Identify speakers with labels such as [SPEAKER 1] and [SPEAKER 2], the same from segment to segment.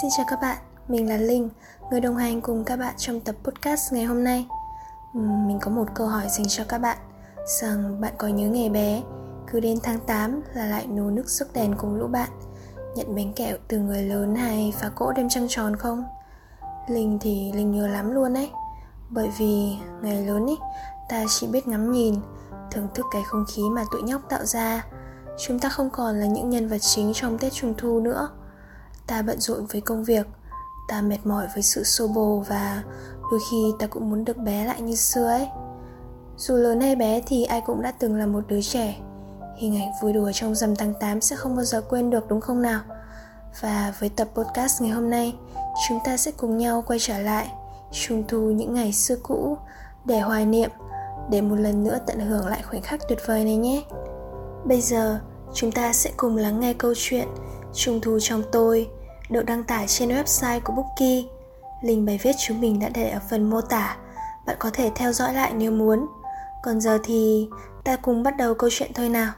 [SPEAKER 1] Xin chào các bạn, mình là Linh, người đồng hành cùng các bạn trong tập podcast ngày hôm nay. Mình có một câu hỏi dành cho các bạn, rằng bạn có nhớ ngày bé, cứ đến tháng 8 là lại nấu nước sức đèn cùng lũ bạn, nhận bánh kẹo từ người lớn hay phá cỗ đêm trăng tròn không? Linh thì Linh nhớ lắm luôn ấy, bởi vì ngày lớn ấy, ta chỉ biết ngắm nhìn, thưởng thức cái không khí mà tụi nhóc tạo ra. Chúng ta không còn là những nhân vật chính trong Tết Trung Thu nữa ta bận rộn với công việc, ta mệt mỏi với sự xô bồ và đôi khi ta cũng muốn được bé lại như xưa ấy. Dù lớn hay bé thì ai cũng đã từng là một đứa trẻ. Hình ảnh vui đùa trong dầm tháng 8 sẽ không bao giờ quên được đúng không nào? Và với tập podcast ngày hôm nay, chúng ta sẽ cùng nhau quay trở lại, trung thu những ngày xưa cũ, để hoài niệm, để một lần nữa tận hưởng lại khoảnh khắc tuyệt vời này nhé. Bây giờ, chúng ta sẽ cùng lắng nghe câu chuyện Trung thu trong tôi được đăng tải trên website của Bookie. Link bài viết chúng mình đã để ở phần mô tả. Bạn có thể theo dõi lại nếu muốn. Còn giờ thì ta cùng bắt đầu câu chuyện thôi nào.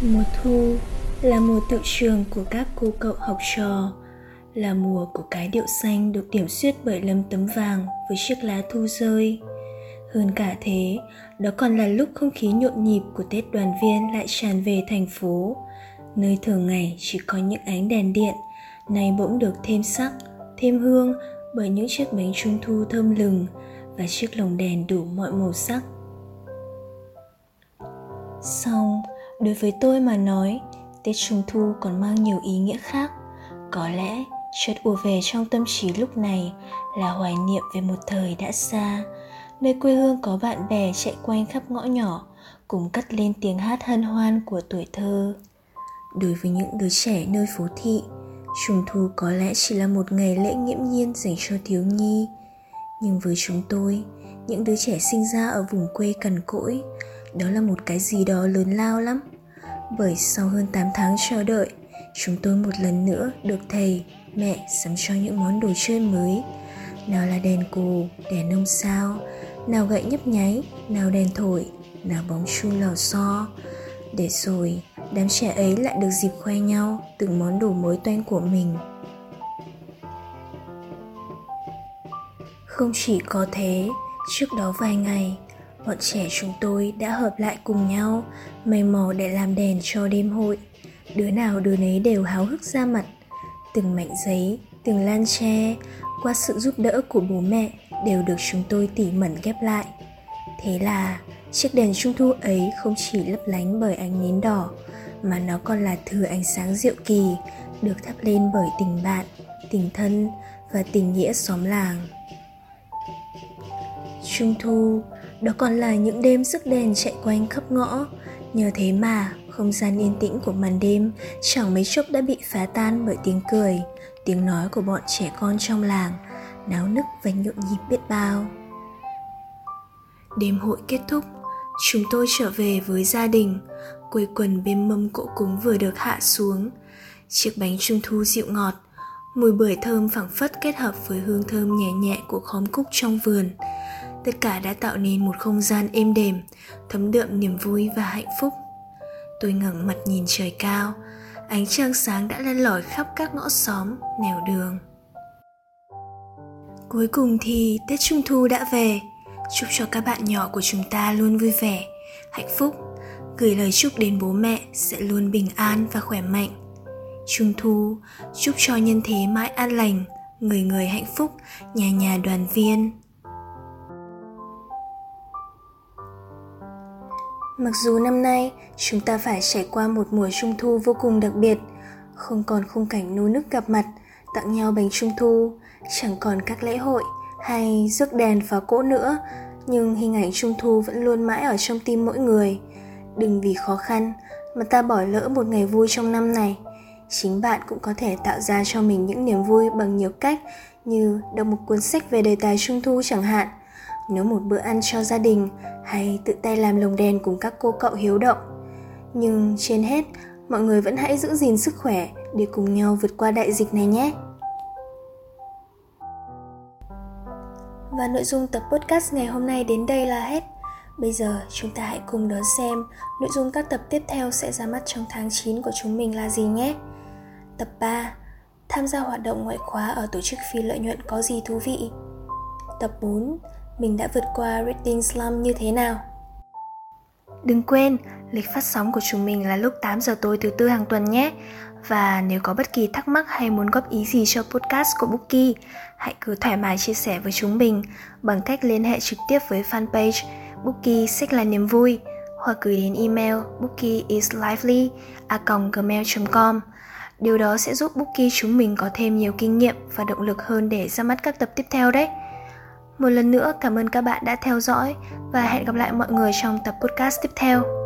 [SPEAKER 1] Mùa thu là mùa tự trường của các cô cậu học trò là mùa của cái điệu xanh được điểm xuyết bởi lâm tấm vàng với chiếc lá thu rơi. Hơn cả thế, đó còn là lúc không khí nhộn nhịp của tết đoàn viên lại tràn về thành phố. Nơi thường ngày chỉ có những ánh đèn điện, nay bỗng được thêm sắc, thêm hương bởi những chiếc bánh trung thu thơm lừng và chiếc lồng đèn đủ mọi màu sắc. Xong, đối với tôi mà nói, tết trung thu còn mang nhiều ý nghĩa khác. Có lẽ chợt ùa về trong tâm trí lúc này là hoài niệm về một thời đã xa. Nơi quê hương có bạn bè chạy quanh khắp ngõ nhỏ, cùng cất lên tiếng hát hân hoan của tuổi thơ. Đối với những đứa trẻ nơi phố thị trung thu có lẽ chỉ là một ngày lễ nghiễm nhiên dành cho thiếu nhi. Nhưng với chúng tôi, những đứa trẻ sinh ra ở vùng quê cằn cỗi, đó là một cái gì đó lớn lao lắm. Bởi sau hơn 8 tháng chờ đợi, chúng tôi một lần nữa được thầy mẹ sắm cho những món đồ chơi mới. Nào là đèn cù, đèn ông sao, nào gậy nhấp nháy, nào đèn thổi, nào bóng chun lò xo. Để rồi, đám trẻ ấy lại được dịp khoe nhau từng món đồ mới toanh của mình. Không chỉ có thế, trước đó vài ngày, bọn trẻ chúng tôi đã hợp lại cùng nhau, mày mò để làm đèn cho đêm hội. Đứa nào đứa nấy đều háo hức ra mặt từng mảnh giấy, từng lan tre qua sự giúp đỡ của bố mẹ đều được chúng tôi tỉ mẩn ghép lại. Thế là, chiếc đèn trung thu ấy không chỉ lấp lánh bởi ánh nến đỏ, mà nó còn là thứ ánh sáng diệu kỳ, được thắp lên bởi tình bạn, tình thân và tình nghĩa xóm làng. Trung thu, đó còn là những đêm sức đèn chạy quanh khắp ngõ. Nhờ thế mà không gian yên tĩnh của màn đêm, chẳng mấy chốc đã bị phá tan bởi tiếng cười, tiếng nói của bọn trẻ con trong làng, náo nức và nhộn nhịp biết bao. Đêm hội kết thúc, chúng tôi trở về với gia đình, quây quần bên mâm cỗ cúng vừa được hạ xuống. Chiếc bánh trung thu dịu ngọt, mùi bưởi thơm phảng phất kết hợp với hương thơm nhẹ nhẹ của khóm cúc trong vườn. Tất cả đã tạo nên một không gian êm đềm, thấm đượm niềm vui và hạnh phúc tôi ngẩng mặt nhìn trời cao. Ánh trăng sáng đã len lỏi khắp các ngõ xóm, nẻo đường. Cuối cùng thì tết trung thu đã về. Chúc cho các bạn nhỏ của chúng ta luôn vui vẻ, hạnh phúc. Gửi lời chúc đến bố mẹ sẽ luôn bình an và khỏe mạnh. Trung thu, chúc cho nhân thế mãi an lành, người người hạnh phúc, nhà nhà đoàn viên. Mặc dù năm nay chúng ta phải trải qua một mùa trung thu vô cùng đặc biệt, không còn khung cảnh nô nức gặp mặt, tặng nhau bánh trung thu, chẳng còn các lễ hội hay rước đèn phá cỗ nữa, nhưng hình ảnh trung thu vẫn luôn mãi ở trong tim mỗi người. Đừng vì khó khăn mà ta bỏ lỡ một ngày vui trong năm này. Chính bạn cũng có thể tạo ra cho mình những niềm vui bằng nhiều cách như đọc một cuốn sách về đề tài trung thu chẳng hạn nấu một bữa ăn cho gia đình hay tự tay làm lồng đèn cùng các cô cậu hiếu động nhưng trên hết, mọi người vẫn hãy giữ gìn sức khỏe để cùng nhau vượt qua đại dịch này nhé và nội dung tập podcast ngày hôm nay đến đây là hết Bây giờ, chúng ta hãy cùng đón xem nội dung các tập tiếp theo sẽ ra mắt trong tháng 9 của chúng mình là gì nhé. Tập 3. Tham gia hoạt động ngoại khóa ở tổ chức phi lợi nhuận có gì thú vị? Tập 4. Mình đã vượt qua reading slum như thế nào? Đừng quên, lịch phát sóng của chúng mình là lúc 8 giờ tối thứ tư hàng tuần nhé. Và nếu có bất kỳ thắc mắc hay muốn góp ý gì cho podcast của Bookie, hãy cứ thoải mái chia sẻ với chúng mình bằng cách liên hệ trực tiếp với fanpage Bookie sách là niềm vui hoặc gửi đến email bookieislively gmail.com Điều đó sẽ giúp Bookie chúng mình có thêm nhiều kinh nghiệm và động lực hơn để ra mắt các tập tiếp theo đấy. Một lần nữa cảm ơn các bạn đã theo dõi và hẹn gặp lại mọi người trong tập podcast tiếp theo.